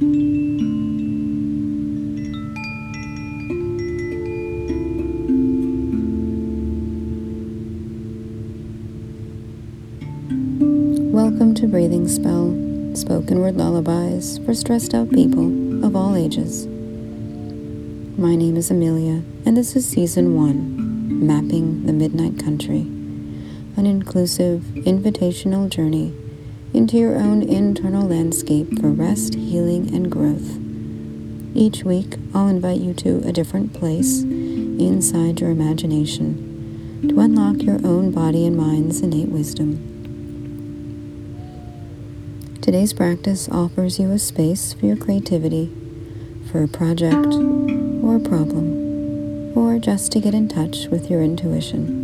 Welcome to Breathing Spell, spoken word lullabies for stressed out people of all ages. My name is Amelia, and this is Season 1 Mapping the Midnight Country, an inclusive, invitational journey into your own internal landscape for rest, healing, and growth. Each week, I'll invite you to a different place inside your imagination to unlock your own body and mind's innate wisdom. Today's practice offers you a space for your creativity, for a project or a problem, or just to get in touch with your intuition.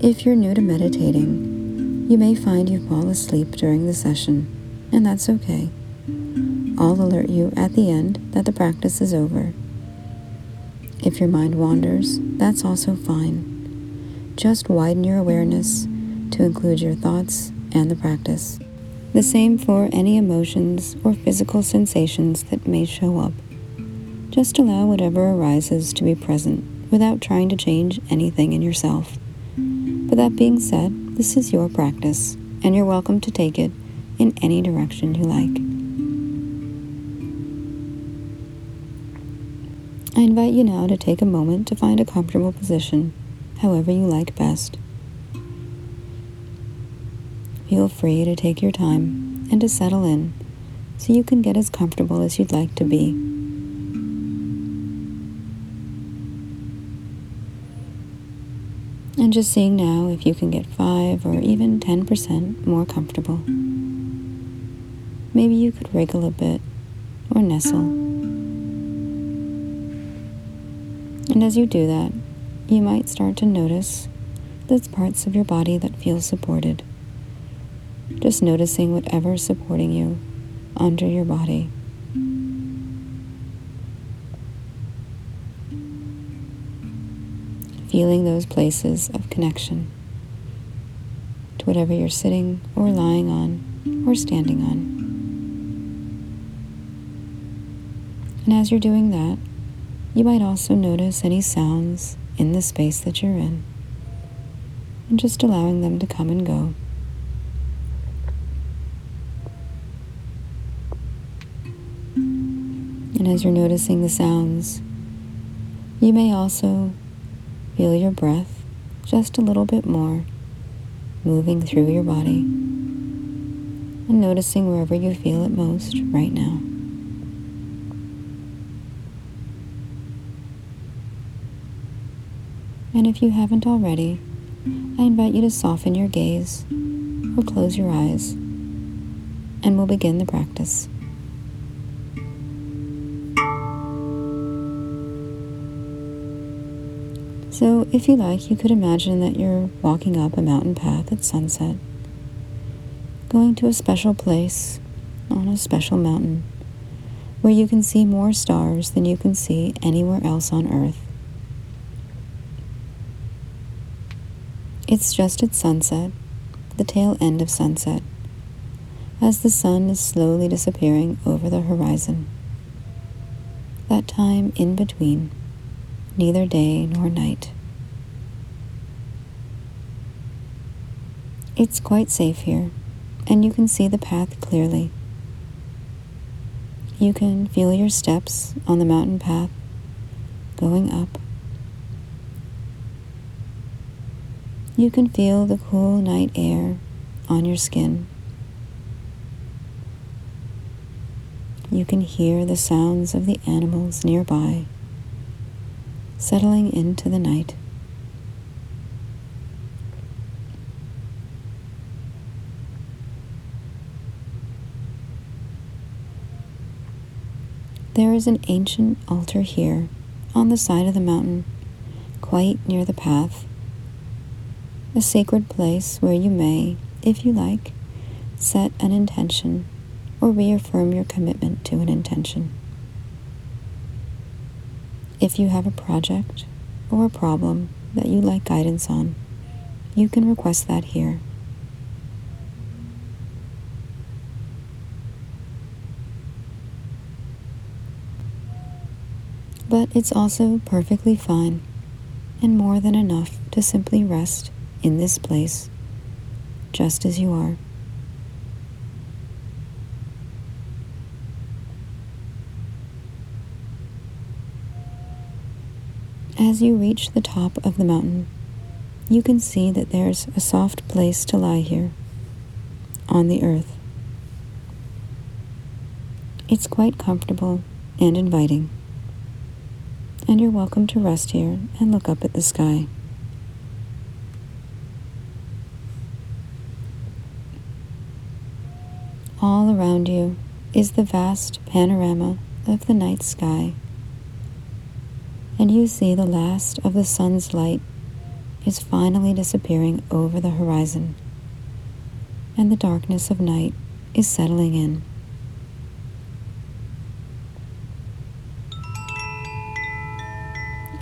If you're new to meditating, you may find you fall asleep during the session, and that's okay. I'll alert you at the end that the practice is over. If your mind wanders, that's also fine. Just widen your awareness to include your thoughts and the practice. The same for any emotions or physical sensations that may show up. Just allow whatever arises to be present without trying to change anything in yourself. But that being said, this is your practice, and you're welcome to take it in any direction you like. I invite you now to take a moment to find a comfortable position, however you like best. Feel free to take your time and to settle in so you can get as comfortable as you'd like to be. Just seeing now if you can get 5 or even 10% more comfortable. Maybe you could wriggle a bit or nestle. And as you do that, you might start to notice those parts of your body that feel supported just noticing whatever's supporting you under your body. Feeling those places of connection to whatever you're sitting or lying on or standing on. And as you're doing that, you might also notice any sounds in the space that you're in and just allowing them to come and go. And as you're noticing the sounds, you may also feel your breath just a little bit more moving through your body and noticing wherever you feel it most right now. And if you haven't already, I invite you to soften your gaze or close your eyes, and we'll begin the practice. So, if you like, you could imagine that you're walking up a mountain path at sunset, going to a special place on a special mountain where you can see more stars than you can see anywhere else on Earth. It's just at sunset, the tail end of sunset, as the sun is slowly disappearing over the horizon. That time in between neither day nor night. It's quite safe here, and you can see the path clearly. You can feel your steps on the mountain path going up. You can feel the cool night air on your skin. You can hear the sounds of the animals nearby settling into the night. There is an ancient altar here on the side of the mountain, quite near the path. A sacred place where you may, if you like, set an intention or reaffirm your commitment to an intention. If you have a project or a problem that you'd like guidance on, you can request that here. But it's also perfectly fine and more than enough to simply rest in this place, just as you are. As you reach the top of the mountain, you can see that there's a soft place to lie here on the earth. It's quite comfortable and inviting, and you're welcome to rest here and look up at the sky. All around you is the vast panorama of the night sky and you see the last of the sun's light is finally disappearing over the horizon, and the darkness of night is settling in.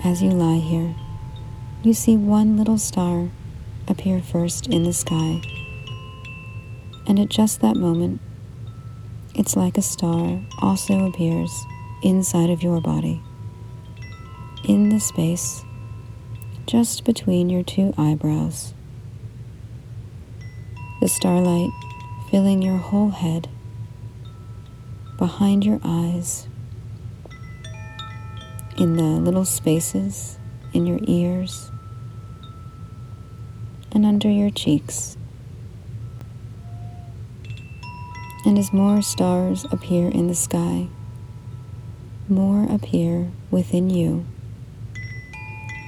As you lie here, you see one little star appear first in the sky, and at just that moment, it's like a star also appears inside of your body in the space just between your two eyebrows. The starlight filling your whole head, behind your eyes, in the little spaces in your ears, and under your cheeks. And as more stars appear in the sky, more appear within you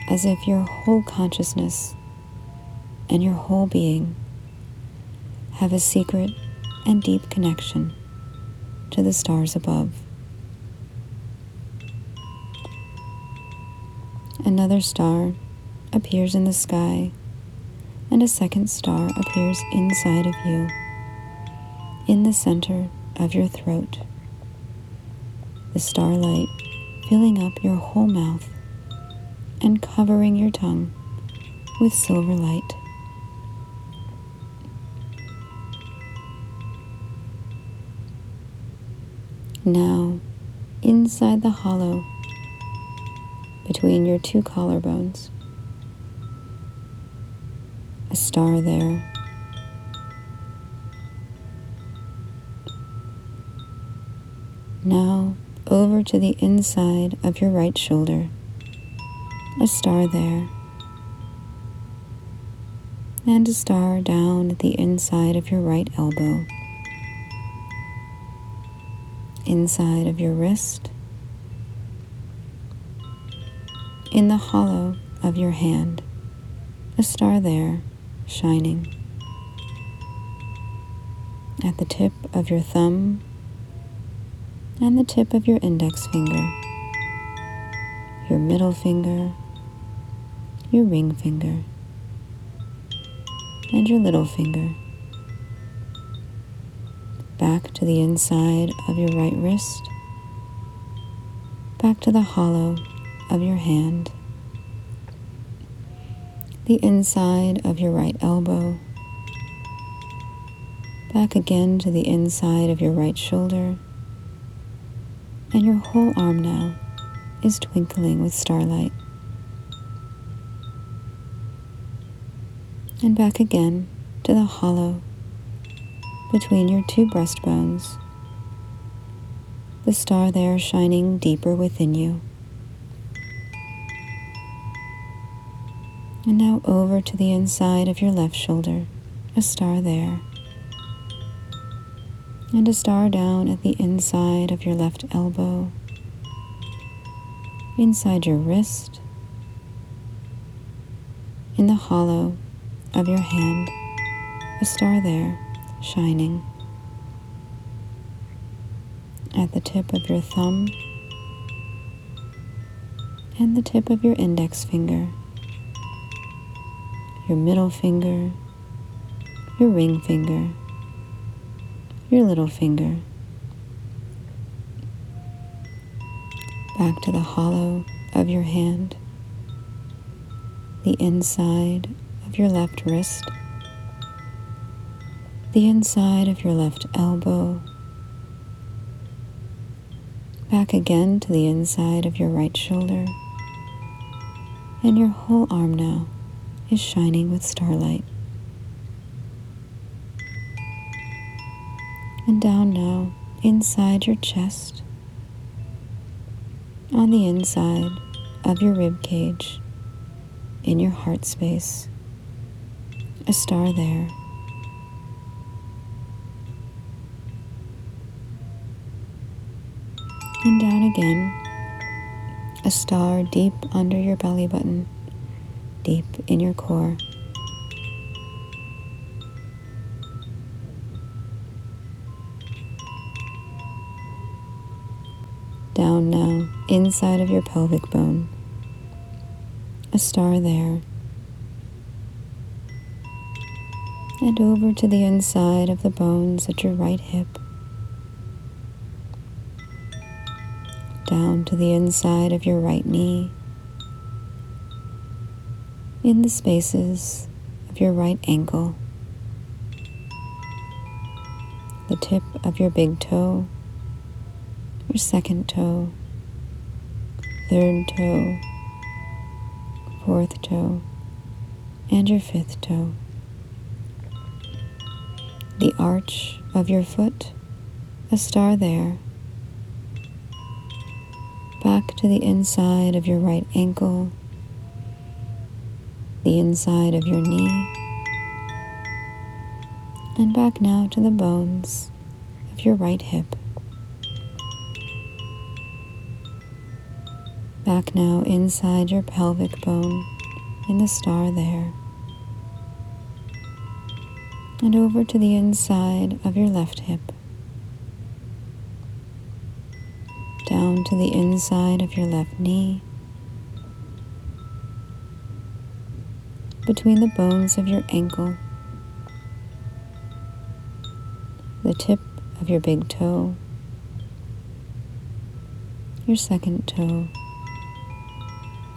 as if your whole consciousness and your whole being have a secret and deep connection to the stars above. Another star appears in the sky, and a second star appears inside of you, in the center of your throat. The starlight filling up your whole mouth and covering your tongue with silver light. Now, inside the hollow between your two collarbones, a star there. Now, over to the inside of your right shoulder a star there, and a star down at the inside of your right elbow, inside of your wrist, in the hollow of your hand, a star there shining. At the tip of your thumb. And the tip of your index finger, your middle finger, your ring finger, and your little finger. Back to the inside of your right wrist, back to the hollow of your hand, the inside of your right elbow, back again to the inside of your right shoulder, and your whole arm now is twinkling with starlight. And back again to the hollow between your two breastbones, the star there shining deeper within you. And now over to the inside of your left shoulder, a star there. And a star down at the inside of your left elbow, inside your wrist, in the hollow of your hand, a star there shining. At the tip of your thumb and the tip of your index finger, your middle finger, your ring finger, your little finger. Back to the hollow of your hand, the inside your left wrist, the inside of your left elbow, Back again to the inside of your right shoulder. And your whole arm now is shining with starlight. And down now inside your chest, on the inside of your rib cage, in your heart space, a star there. And down again, a star deep under your belly button, deep in your core. Down now, inside of your pelvic bone. A star there. And over to the inside of the bones at your right hip. Down to the inside of your right knee. In the spaces of your right ankle. The tip of your big toe your second toe, third toe, fourth toe, and your fifth toe. The arch of your foot, a star there. Back to the inside of your right ankle, the inside of your knee, and back now to the bones of your right hip. Back now inside your pelvic bone in the star there. And over to the inside of your left hip. Down to the inside of your left knee. Between the bones of your ankle. The tip of your big toe. Your second toe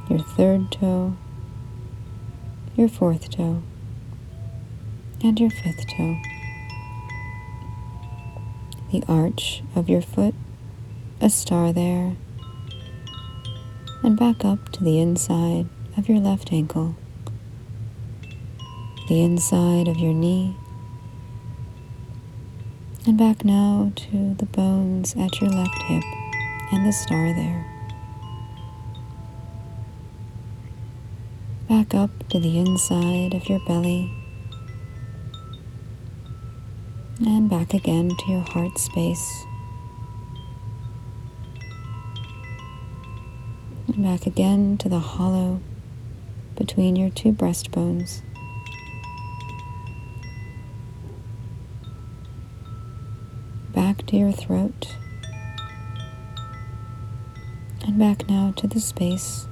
your third toe, your fourth toe, and your fifth toe. The arch of your foot, a star there, and back up to the inside of your left ankle, the inside of your knee, and back now to the bones at your left hip and the star there. back up to the inside of your belly and back again to your heart space. And back again to the hollow between your two breastbones. Back to your throat. And back now to the space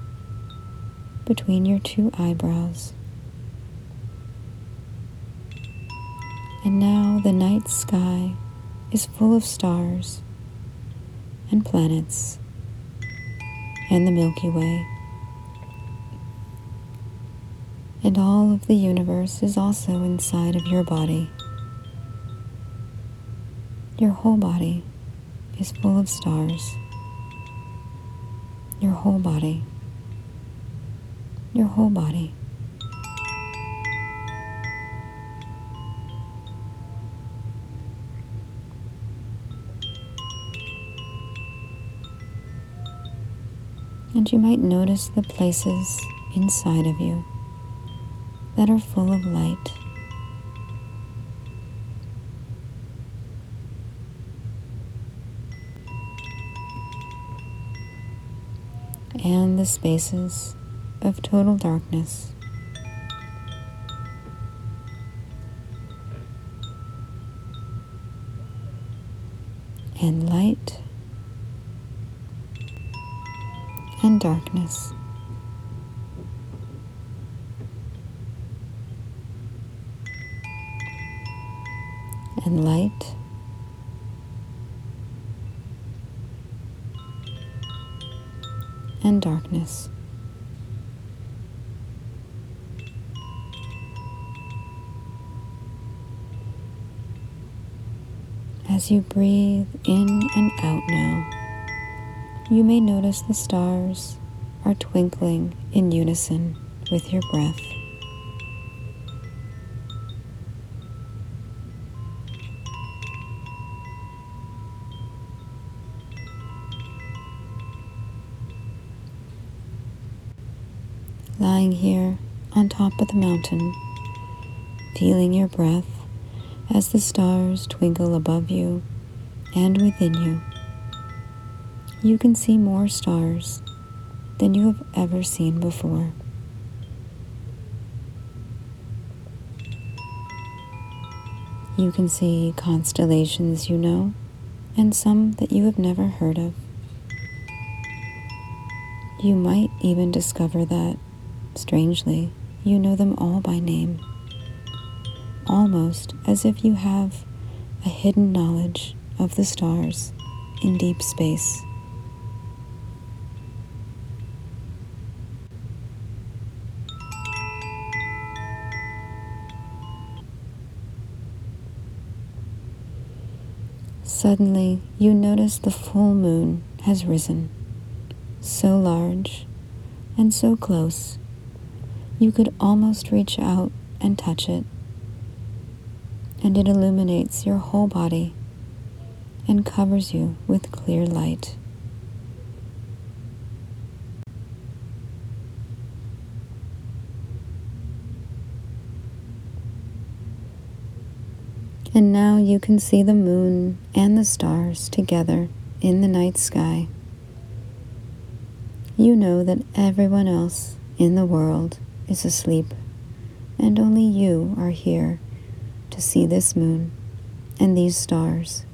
between your two eyebrows. And the night sky is full of stars and planets and the Milky Way. And all of the universe is also inside of your body. Your whole body is full of stars. Your whole body your whole body. And you might notice the places inside of you that are full of light. And the spaces of total darkness. And light and darkness. And light and darkness. as you breathe in and out now you may notice the stars are twinkling in unison with your breath. Lying here on top of the mountain, feeling your breath as the stars twinkle above you and within you you can see more stars than you have ever seen before. You can see constellations you know and some that you have never heard of. You might even discover that, strangely, you know them all by name, almost as if you have a hidden knowledge of the stars in deep space. Suddenly, you notice the full moon has risen, so large and so close, you could almost reach out and touch it. And it illuminates your whole body and covers you with clear light. And now you can see the moon and the stars together in the night sky. You know that everyone else in the world is asleep, and only you are here to see this moon and these stars.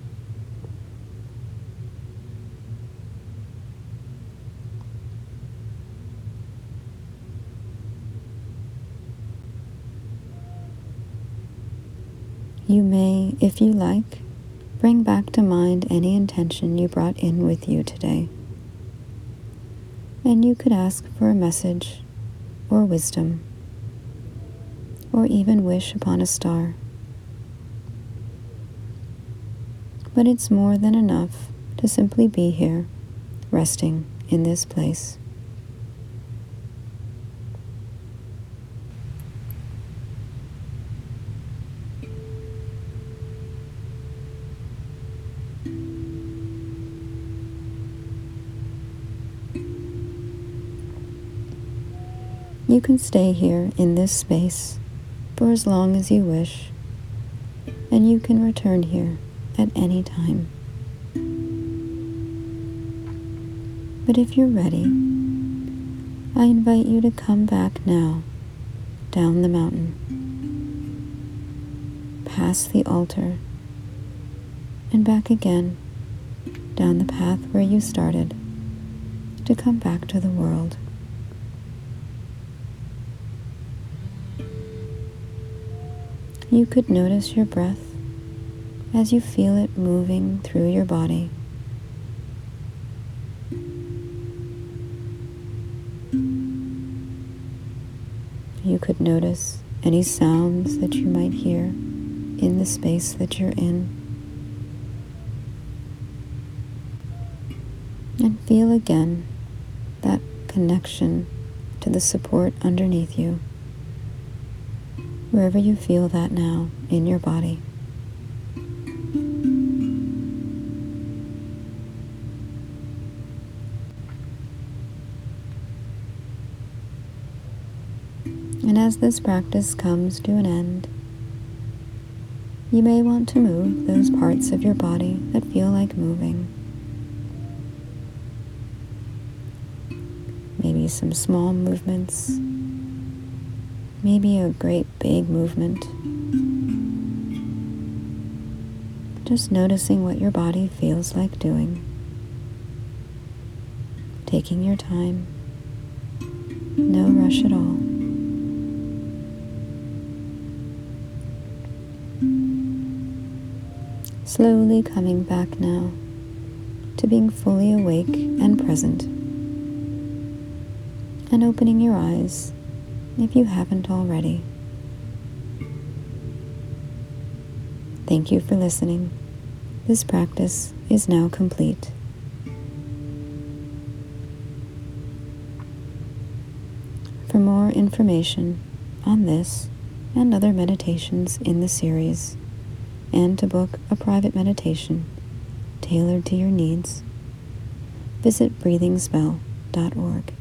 You may, if you like, bring back to mind any intention you brought in with you today. And you could ask for a message or wisdom, or even wish upon a star. But it's more than enough to simply be here, resting in this place. You can stay here in this space for as long as you wish, and you can return here at any time. But if you're ready, I invite you to come back now down the mountain, past the altar, and back again down the path where you started to come back to the world. You could notice your breath as you feel it moving through your body. You could notice any sounds that you might hear in the space that you're in. And feel again that connection to the support underneath you wherever you feel that now in your body. And as this practice comes to an end, you may want to move those parts of your body that feel like moving. Maybe some small movements maybe a great big movement. Just noticing what your body feels like doing. Taking your time. No rush at all. Slowly coming back now to being fully awake and present. And opening your eyes if you haven't already. Thank you for listening. This practice is now complete. For more information on this and other meditations in the series, and to book a private meditation tailored to your needs, visit breathingspell.org.